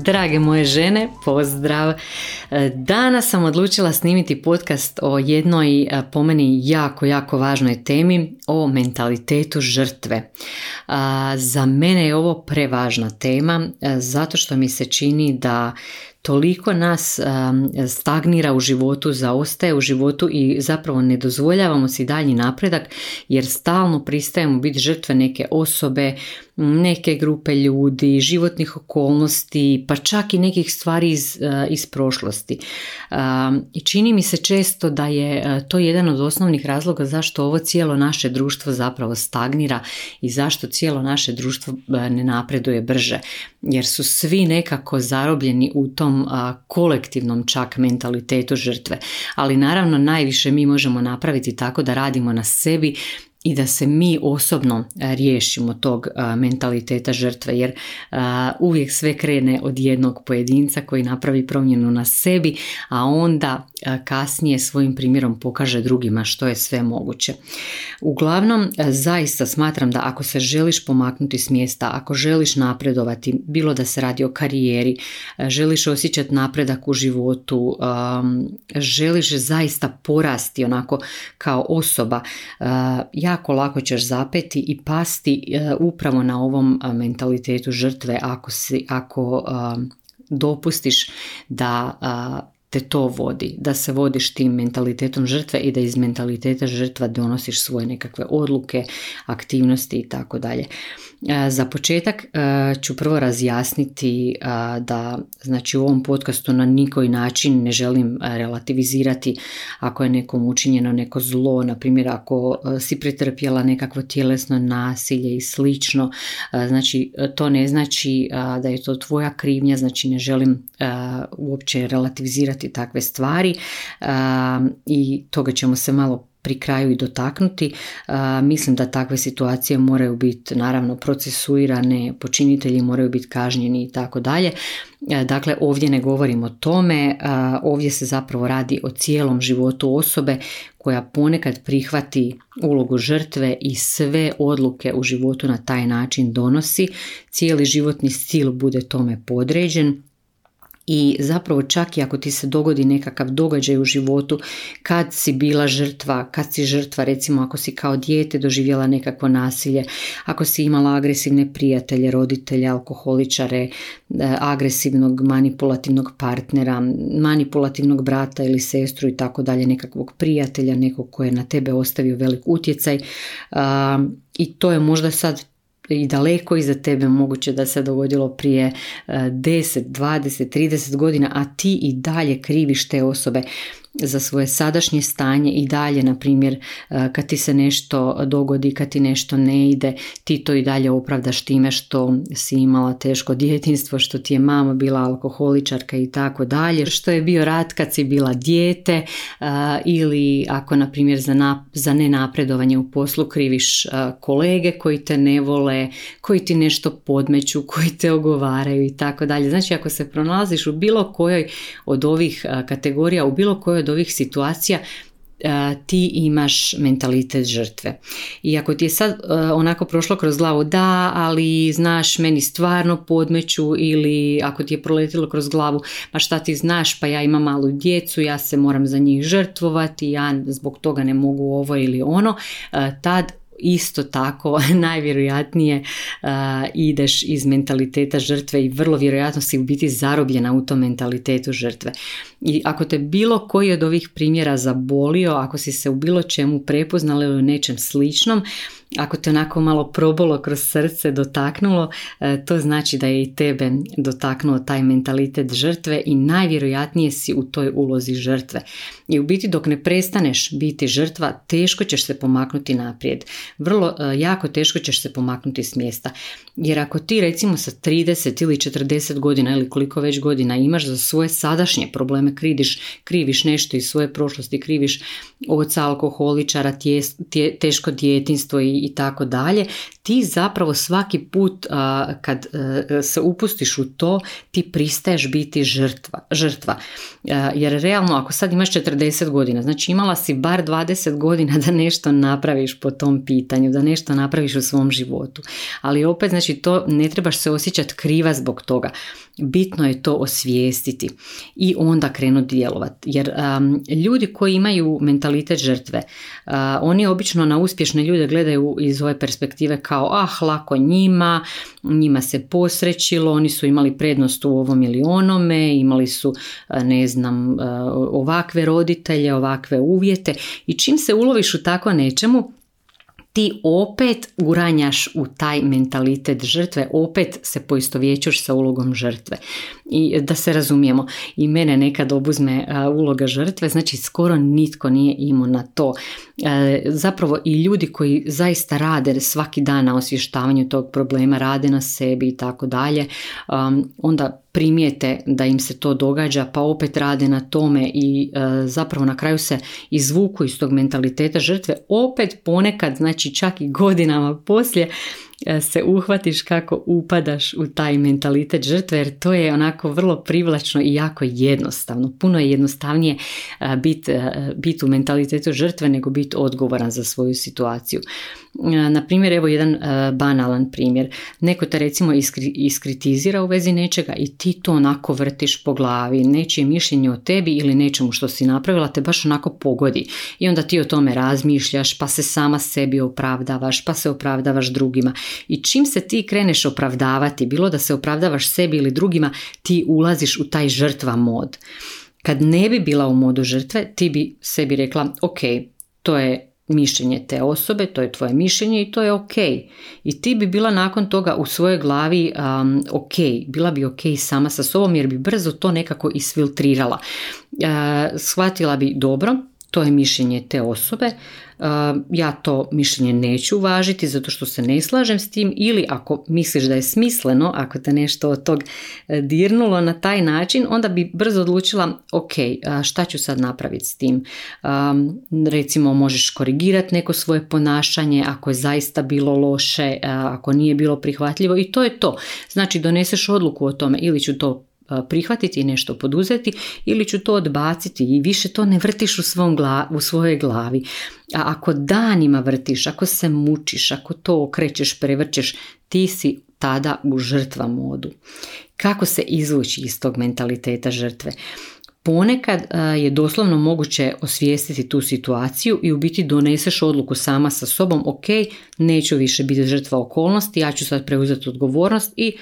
Drage moje žene, pozdrav! E, danas sam odlučila snimiti podcast o jednoj e, po meni jako, jako važnoj temi, o mentalitetu žrtve. Za mene je ovo prevažna tema e, zato što mi se čini da toliko nas stagnira u životu, zaostaje u životu i zapravo ne dozvoljavamo si dalji napredak jer stalno pristajemo biti žrtve neke osobe, neke grupe ljudi, životnih okolnosti, pa čak i nekih stvari iz, iz prošlosti. I čini mi se često da je to jedan od osnovnih razloga zašto ovo cijelo naše društvo zapravo stagnira i zašto cijelo naše društvo ne napreduje brže. Jer su svi nekako zarobljeni u tom kolektivnom čak mentalitetu žrtve. Ali naravno najviše mi možemo napraviti tako da radimo na sebi i da se mi osobno riješimo tog mentaliteta žrtve jer uvijek sve krene od jednog pojedinca koji napravi promjenu na sebi, a onda kasnije svojim primjerom pokaže drugima što je sve moguće. Uglavnom, zaista smatram da ako se želiš pomaknuti s mjesta, ako želiš napredovati, bilo da se radi o karijeri, želiš osjećati napredak u životu, želiš zaista porasti onako kao osoba, ja jako lako ćeš zapeti i pasti e, upravo na ovom e, mentalitetu žrtve ako, si, ako e, dopustiš da te to vodi, da se vodiš tim mentalitetom žrtve i da iz mentaliteta žrtva donosiš svoje nekakve odluke, aktivnosti i tako dalje. E, za početak e, ću prvo razjasniti e, da znači u ovom podcastu na nikoj način ne želim relativizirati ako je nekom učinjeno neko zlo, na primjer ako si pretrpjela nekakvo tjelesno nasilje i slično, znači to ne znači da je to tvoja krivnja, znači ne želim uopće relativizirati takve stvari i toga ćemo se malo pri kraju i dotaknuti. Mislim da takve situacije moraju biti naravno procesuirane, počinitelji moraju biti kažnjeni i tako dalje. Dakle, ovdje ne govorim o tome, ovdje se zapravo radi o cijelom životu osobe koja ponekad prihvati ulogu žrtve i sve odluke u životu na taj način donosi, cijeli životni stil bude tome podređen i zapravo čak i ako ti se dogodi nekakav događaj u životu kad si bila žrtva, kad si žrtva recimo ako si kao dijete doživjela nekakvo nasilje, ako si imala agresivne prijatelje, roditelje, alkoholičare, e, agresivnog manipulativnog partnera, manipulativnog brata ili sestru i tako dalje, nekakvog prijatelja, nekog koje je na tebe ostavio velik utjecaj i to je možda sad i daleko iza tebe moguće da se dogodilo prije 10, 20, 30 godina, a ti i dalje kriviš te osobe za svoje sadašnje stanje i dalje, na primjer, e, kad ti se nešto dogodi, kad ti nešto ne ide, ti to i dalje opravdaš time što si imala teško djetinstvo, što ti je mama bila alkoholičarka i tako dalje, što je bio rat kad si bila dijete e, ili ako, na primjer, za, za nenapredovanje u poslu kriviš e, kolege koji te ne vole, koji ti nešto podmeću, koji te ogovaraju i tako dalje. Znači, ako se pronalaziš u bilo kojoj od ovih kategorija, u bilo kojoj od ovih situacija ti imaš mentalitet žrtve. I ako ti je sad onako prošlo kroz glavu da, ali znaš meni stvarno podmeću ili ako ti je proletilo kroz glavu pa šta ti znaš pa ja imam malu djecu, ja se moram za njih žrtvovati, ja zbog toga ne mogu ovo ili ono, tad isto tako najvjerojatnije ideš iz mentaliteta žrtve i vrlo vjerojatno si u biti zarobljena u tom mentalitetu žrtve. I ako te bilo koji od ovih primjera zabolio, ako si se u bilo čemu prepoznala ili u nečem sličnom, ako te onako malo probolo kroz srce dotaknulo, e, to znači da je i tebe dotaknuo taj mentalitet žrtve i najvjerojatnije si u toj ulozi žrtve. I u biti dok ne prestaneš biti žrtva, teško ćeš se pomaknuti naprijed. Vrlo e, jako teško ćeš se pomaknuti s mjesta. Jer ako ti recimo sa 30 ili 40 godina ili koliko već godina imaš za svoje sadašnje probleme, kriviš, kriviš nešto iz svoje prošlosti, kriviš oca alkoholičara, teško djetinstvo i, i tako dalje, ti zapravo svaki put kad e, se upustiš u to, ti pristaješ biti žrtva. žrtva. jer realno, ako sad imaš 40 godina, znači imala si bar 20 godina da nešto napraviš po tom pitanju, da nešto napraviš u svom životu. Ali opet, znači, to ne trebaš se osjećati kriva zbog toga. Bitno je to osvijestiti i onda krenuti djelovati. Jer ljudi koji imaju mentalitet žrtve, oni obično na uspješne ljude gledaju iz ove perspektive kao ah, lako njima, njima se posrećilo, oni su imali prednost u ovom ili onome, imali su, ne znam, ovakve roditelje, ovakve uvjete. I čim se uloviš u tako nečemu, ti opet uranjaš u taj mentalitet žrtve, opet se poistovjećuš sa ulogom žrtve. I da se razumijemo, i mene nekad obuzme uloga žrtve, znači skoro nitko nije imao na to. E, zapravo i ljudi koji zaista rade svaki dan na osvještavanju tog problema, rade na sebi i tako dalje, onda primijete da im se to događa pa opet rade na tome i e, zapravo na kraju se izvuku iz tog mentaliteta žrtve opet ponekad znači čak i godinama poslije E, se uhvatiš kako upadaš u taj mentalitet žrtve jer to je onako vrlo privlačno i jako jednostavno. Puno je jednostavnije e, biti e, bit u mentalitetu žrtve nego biti odgovoran za svoju situaciju. Na primjer, evo jedan banalan primjer. Neko te recimo iskritizira u vezi nečega i ti to onako vrtiš po glavi. Nečije mišljenje o tebi ili nečemu što si napravila te baš onako pogodi. I onda ti o tome razmišljaš, pa se sama sebi opravdavaš, pa se opravdavaš drugima. I čim se ti kreneš opravdavati, bilo da se opravdavaš sebi ili drugima, ti ulaziš u taj žrtva mod. Kad ne bi bila u modu žrtve, ti bi sebi rekla, ok, to je mišljenje te osobe, to je tvoje mišljenje i to je ok. I ti bi bila nakon toga u svojoj glavi um, ok, bila bi ok sama sa sobom jer bi brzo to nekako isfiltrirala. Uh, shvatila bi dobro, to je mišljenje te osobe, ja to mišljenje neću uvažiti zato što se ne slažem s tim ili ako misliš da je smisleno, ako te nešto od tog e, dirnulo na taj način, onda bi brzo odlučila ok, šta ću sad napraviti s tim. Recimo možeš korigirati neko svoje ponašanje ako je zaista bilo loše, ako nije bilo prihvatljivo i to je to. Znači doneseš odluku o tome ili ću to prihvatiti i nešto poduzeti ili ću to odbaciti i više to ne vrtiš u, svom u svojoj glavi. A ako danima vrtiš, ako se mučiš, ako to okrećeš, prevrćeš, ti si tada u žrtva modu. Kako se izvući iz tog mentaliteta žrtve? Ponekad je doslovno moguće osvijestiti tu situaciju i u biti doneseš odluku sama sa sobom, ok, neću više biti žrtva okolnosti, ja ću sad preuzeti odgovornost i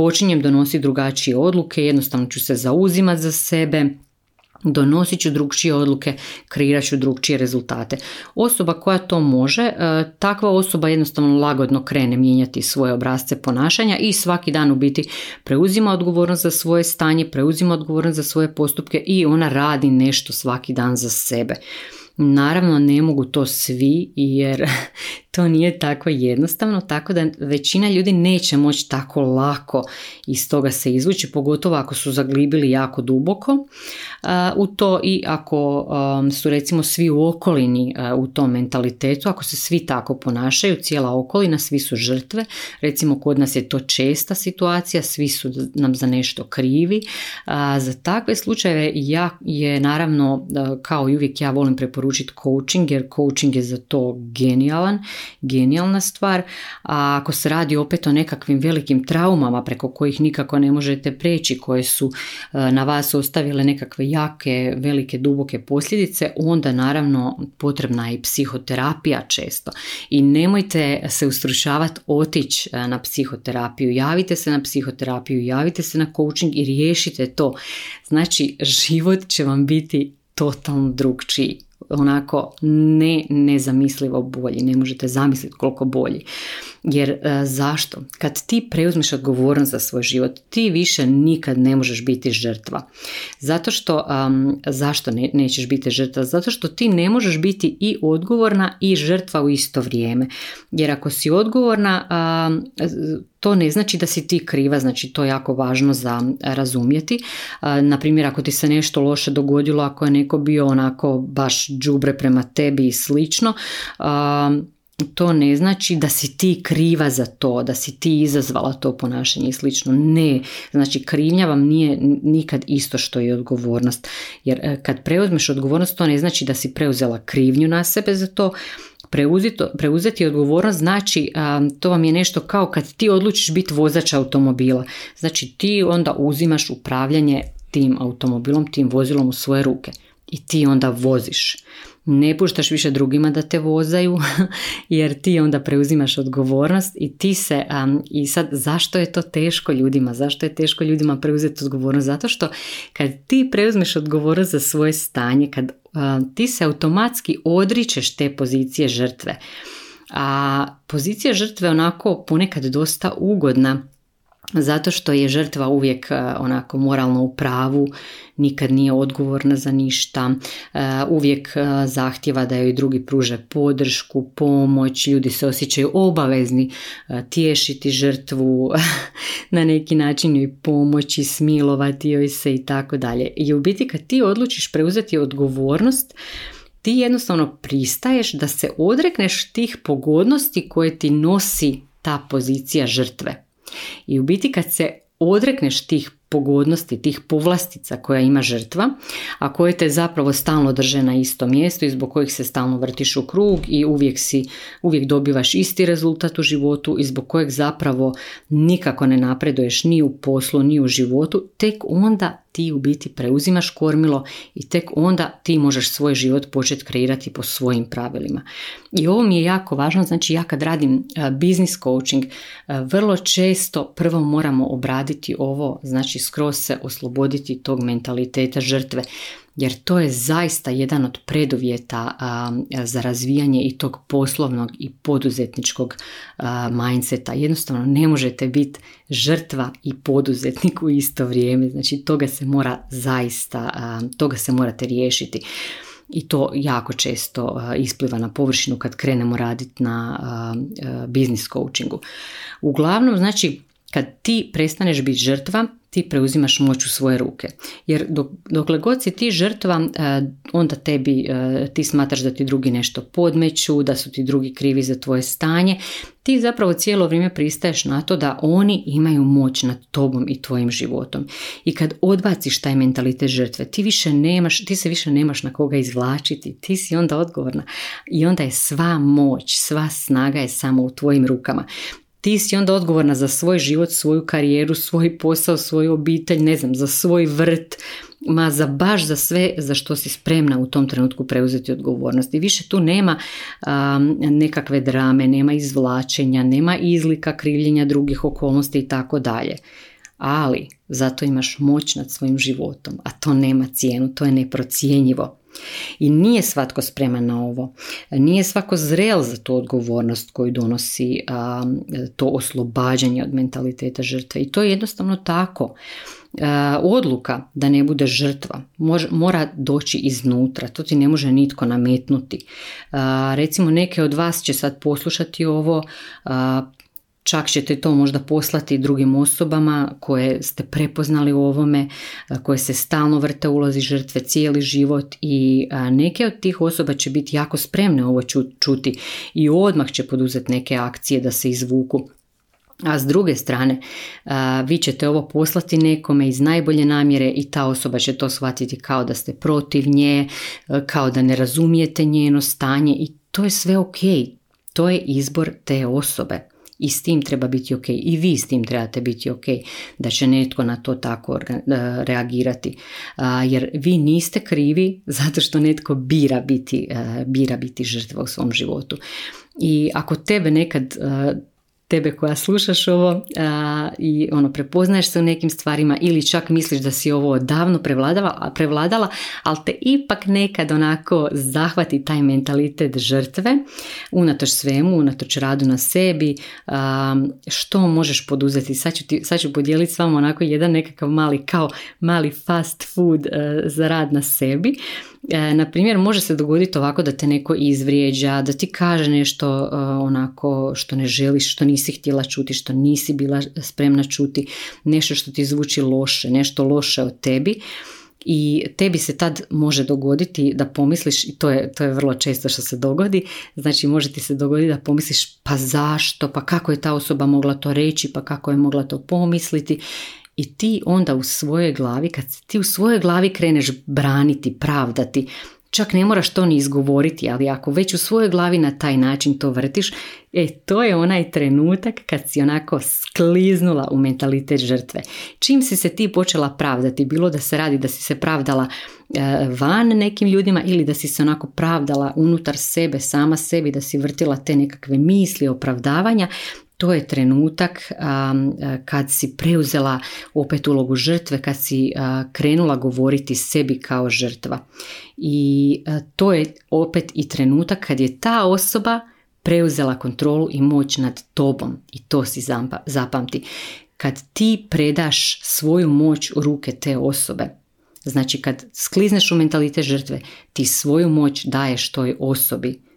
počinjem donositi drugačije odluke, jednostavno ću se zauzimati za sebe, donosit ću drugčije odluke, kreirat ću drugčije rezultate. Osoba koja to može, e, takva osoba jednostavno lagodno krene mijenjati svoje obrazce ponašanja i svaki dan u biti preuzima odgovornost za svoje stanje, preuzima odgovornost za svoje postupke i ona radi nešto svaki dan za sebe. Naravno ne mogu to svi jer to nije tako jednostavno, tako da većina ljudi neće moći tako lako iz toga se izvući, pogotovo ako su zaglibili jako duboko u to i ako um, su recimo svi u okolini u tom mentalitetu, ako se svi tako ponašaju, cijela okolina, svi su žrtve, recimo kod nas je to česta situacija, svi su nam za nešto krivi. Za takve slučajeve ja je naravno, kao i uvijek ja volim preporučiti coaching, jer coaching je za to genijalan genijalna stvar, a ako se radi opet o nekakvim velikim traumama preko kojih nikako ne možete preći, koje su e, na vas ostavile nekakve jake, velike, duboke posljedice, onda naravno potrebna je i psihoterapija često. I nemojte se ustručavati otići e, na psihoterapiju, javite se na psihoterapiju, javite se na coaching i riješite to. Znači, život će vam biti totalno drugčiji onako ne nezamislivo bolji, ne možete zamisliti koliko bolji. Jer e, zašto? Kad ti preuzmeš odgovornost za svoj život, ti više nikad ne možeš biti žrtva. Zato što, zašto ne, nećeš biti žrtva? Zato što ti ne možeš biti i odgovorna i žrtva u isto vrijeme. Jer ako si odgovorna, to ne znači da si ti kriva, znači to je jako važno za razumjeti. Na primjer, ako ti se nešto loše dogodilo, ako je neko bio onako baš džubre prema tebi i slično, to ne znači da si ti kriva za to, da si ti izazvala to ponašanje i slično. Ne, znači krivnja vam nije nikad isto što i odgovornost. Jer e, kad preuzmeš odgovornost, to ne znači da si preuzela krivnju na sebe za to, Preuzeti, preuzeti odgovornost znači to vam je nešto kao kad ti odlučiš biti vozač automobila. Znači ti onda uzimaš upravljanje tim automobilom, tim vozilom u svoje ruke i ti onda voziš. Ne puštaš više drugima da te vozaju jer ti onda preuzimaš odgovornost i ti se i sad zašto je to teško ljudima? Zašto je teško ljudima preuzeti odgovornost? Zato što kad ti preuzmeš odgovornost za svoje stanje kad ti se automatski odričeš te pozicije žrtve. A pozicija žrtve onako ponekad dosta ugodna zato što je žrtva uvijek e, onako moralno u pravu, nikad nije odgovorna za ništa, e, uvijek e, zahtjeva da joj drugi pruže podršku, pomoć, ljudi se osjećaju obavezni tješiti žrtvu, na neki način joj pomoći, smilovati joj se i tako dalje. I u biti kad ti odlučiš preuzeti odgovornost, ti jednostavno pristaješ da se odrekneš tih pogodnosti koje ti nosi ta pozicija žrtve. I u biti kad se odrekneš tih pogodnosti, tih povlastica koja ima žrtva, a koje te zapravo stalno drže na istom mjestu i zbog kojih se stalno vrtiš u krug i uvijek, si, uvijek dobivaš isti rezultat u životu i zbog kojeg zapravo nikako ne napreduješ ni u poslu, ni u životu, tek onda ti u biti preuzimaš kormilo i tek onda ti možeš svoj život početi kreirati po svojim pravilima. I ovo mi je jako važno, znači ja kad radim business coaching, vrlo često prvo moramo obraditi ovo, znači skroz se osloboditi tog mentaliteta žrtve jer to je zaista jedan od preduvjeta za razvijanje i tog poslovnog i poduzetničkog mindseta. Jednostavno ne možete biti žrtva i poduzetnik u isto vrijeme, znači toga se mora zaista, toga se morate riješiti. I to jako često ispliva na površinu kad krenemo raditi na business coachingu. Uglavnom, znači, kad ti prestaneš biti žrtva, ti preuzimaš moć u svoje ruke. Jer dok, dokle god si ti žrtva, e, onda tebi, e, ti smatraš da ti drugi nešto podmeću, da su ti drugi krivi za tvoje stanje, ti zapravo cijelo vrijeme pristaješ na to da oni imaju moć nad tobom i tvojim životom. I kad odbaciš taj mentalitet žrtve, ti više nemaš, ti se više nemaš na koga izvlačiti, ti si onda odgovorna i onda je sva moć, sva snaga je samo u tvojim rukama ti si onda odgovorna za svoj život, svoju karijeru, svoj posao, svoju obitelj, ne znam, za svoj vrt, ma za baš za sve za što si spremna u tom trenutku preuzeti odgovornost. I više tu nema nekakve drame, nema izvlačenja, nema izlika krivljenja drugih okolnosti i tako dalje. Ali zato imaš moć nad svojim životom, a to nema cijenu, to je neprocijenjivo. I nije svatko spreman na ovo. Nije svako zrel za tu odgovornost koju donosi to oslobađanje od mentaliteta žrtve. I to je jednostavno tako. odluka da ne bude žrtva mora doći iznutra, to ti ne može nitko nametnuti. recimo neke od vas će sad poslušati ovo, Čak ćete to možda poslati drugim osobama koje ste prepoznali u ovome, koje se stalno vrte ulozi žrtve cijeli život i neke od tih osoba će biti jako spremne ovo čuti i odmah će poduzeti neke akcije da se izvuku a s druge strane, vi ćete ovo poslati nekome iz najbolje namjere i ta osoba će to shvatiti kao da ste protiv nje, kao da ne razumijete njeno stanje i to je sve ok. To je izbor te osobe i s tim treba biti ok i vi s tim trebate biti ok da će netko na to tako reagirati. Jer vi niste krivi zato što netko bira biti, bira biti žrtva u svom životu. I ako tebe nekad tebe koja slušaš ovo i ono prepoznaješ se u nekim stvarima ili čak misliš da si ovo davno prevladala, prevladala, ali te ipak nekad onako zahvati taj mentalitet žrtve, unatoč svemu, unatoč radu na sebi, što možeš poduzeti. Sad ću, ti, sad ću podijeliti s vama onako jedan nekakav mali, kao mali fast food e, za rad na sebi. E, na primjer, može se dogoditi ovako da te neko izvrijeđa, da ti kaže nešto e, onako što ne želiš, što nisi htjela čuti, što nisi bila spremna čuti, nešto što ti zvuči loše, nešto loše od tebi i tebi se tad može dogoditi da pomisliš, i to je, to je vrlo često što se dogodi, znači može ti se dogoditi da pomisliš pa zašto, pa kako je ta osoba mogla to reći, pa kako je mogla to pomisliti i ti onda u svojoj glavi, kad ti u svojoj glavi kreneš braniti, pravdati, čak ne moraš to ni izgovoriti, ali ako već u svojoj glavi na taj način to vrtiš, e, to je onaj trenutak kad si onako skliznula u mentalitet žrtve. Čim si se ti počela pravdati, bilo da se radi da si se pravdala e, van nekim ljudima ili da si se onako pravdala unutar sebe, sama sebi, da si vrtila te nekakve misli, opravdavanja, to je trenutak kad si preuzela opet ulogu žrtve, kad si krenula govoriti sebi kao žrtva. I to je opet i trenutak kad je ta osoba preuzela kontrolu i moć nad tobom i to si zapamti. Kad ti predaš svoju moć u ruke te osobe, znači kad sklizneš u mentalitet žrtve, ti svoju moć daješ toj osobi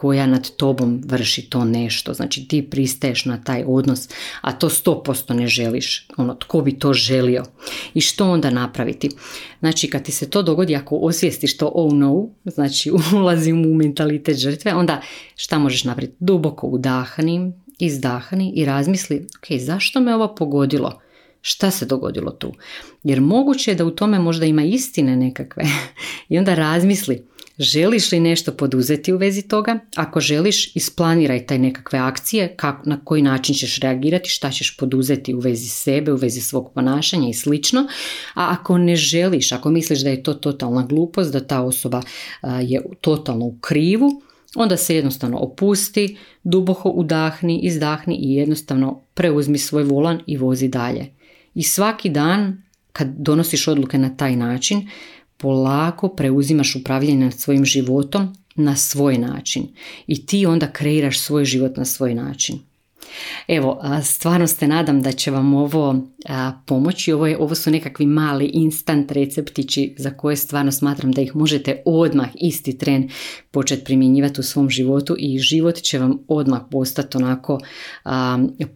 koja nad tobom vrši to nešto. Znači ti pristaješ na taj odnos, a to sto posto ne želiš. Ono, tko bi to želio? I što onda napraviti? Znači kad ti se to dogodi, ako osvijestiš to oh no, znači ulazim u mentalitet žrtve, onda šta možeš napraviti? Duboko udahni, izdahni i razmisli, ok, zašto me ovo pogodilo? Šta se dogodilo tu? Jer moguće je da u tome možda ima istine nekakve. I onda razmisli, Želiš li nešto poduzeti u vezi toga? Ako želiš, isplaniraj taj nekakve akcije, kako, na koji način ćeš reagirati, šta ćeš poduzeti u vezi sebe, u vezi svog ponašanja i slično. A ako ne želiš, ako misliš da je to totalna glupost, da ta osoba je totalno u krivu, onda se jednostavno opusti, duboko udahni, izdahni i jednostavno preuzmi svoj volan i vozi dalje. I svaki dan kad donosiš odluke na taj način, polako preuzimaš upravljanje nad svojim životom na svoj način i ti onda kreiraš svoj život na svoj način. Evo, stvarno se nadam da će vam ovo pomoći. Ovo, je, ovo su nekakvi mali instant receptići za koje stvarno smatram da ih možete odmah isti tren početi primjenjivati u svom životu i život će vam odmah postati onako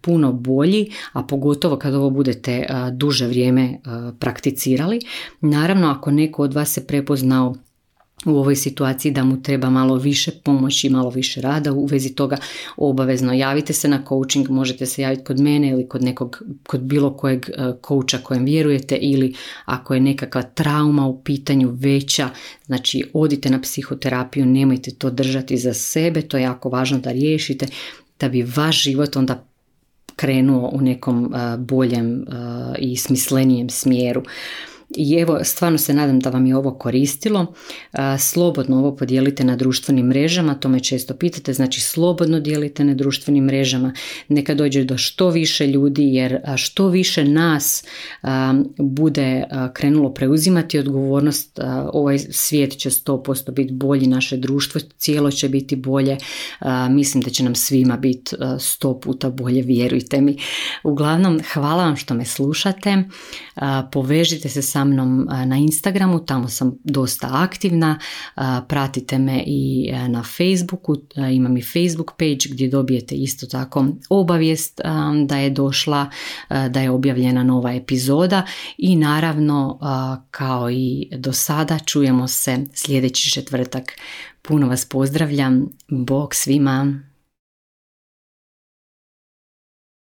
puno bolji, a pogotovo kad ovo budete duže vrijeme prakticirali. Naravno, ako neko od vas se prepoznao u ovoj situaciji da mu treba malo više pomoći, malo više rada u vezi toga obavezno javite se na coaching, možete se javiti kod mene ili kod nekog, kod bilo kojeg kouča kojem vjerujete ili ako je nekakva trauma u pitanju veća, znači odite na psihoterapiju, nemojte to držati za sebe, to je jako važno da riješite da bi vaš život onda krenuo u nekom boljem i smislenijem smjeru. I evo, stvarno se nadam da vam je ovo koristilo. Slobodno ovo podijelite na društvenim mrežama, to me često pitate, znači slobodno dijelite na društvenim mrežama, neka dođe do što više ljudi, jer što više nas bude krenulo preuzimati odgovornost, ovaj svijet će 100% biti bolji, naše društvo cijelo će biti bolje, mislim da će nam svima biti sto puta bolje, vjerujte mi. Uglavnom, hvala vam što me slušate, povežite se mnom na Instagramu, tamo sam dosta aktivna, pratite me i na Facebooku, imam i Facebook page gdje dobijete isto tako obavijest da je došla, da je objavljena nova epizoda i naravno kao i do sada čujemo se sljedeći četvrtak. Puno vas pozdravljam, bog svima!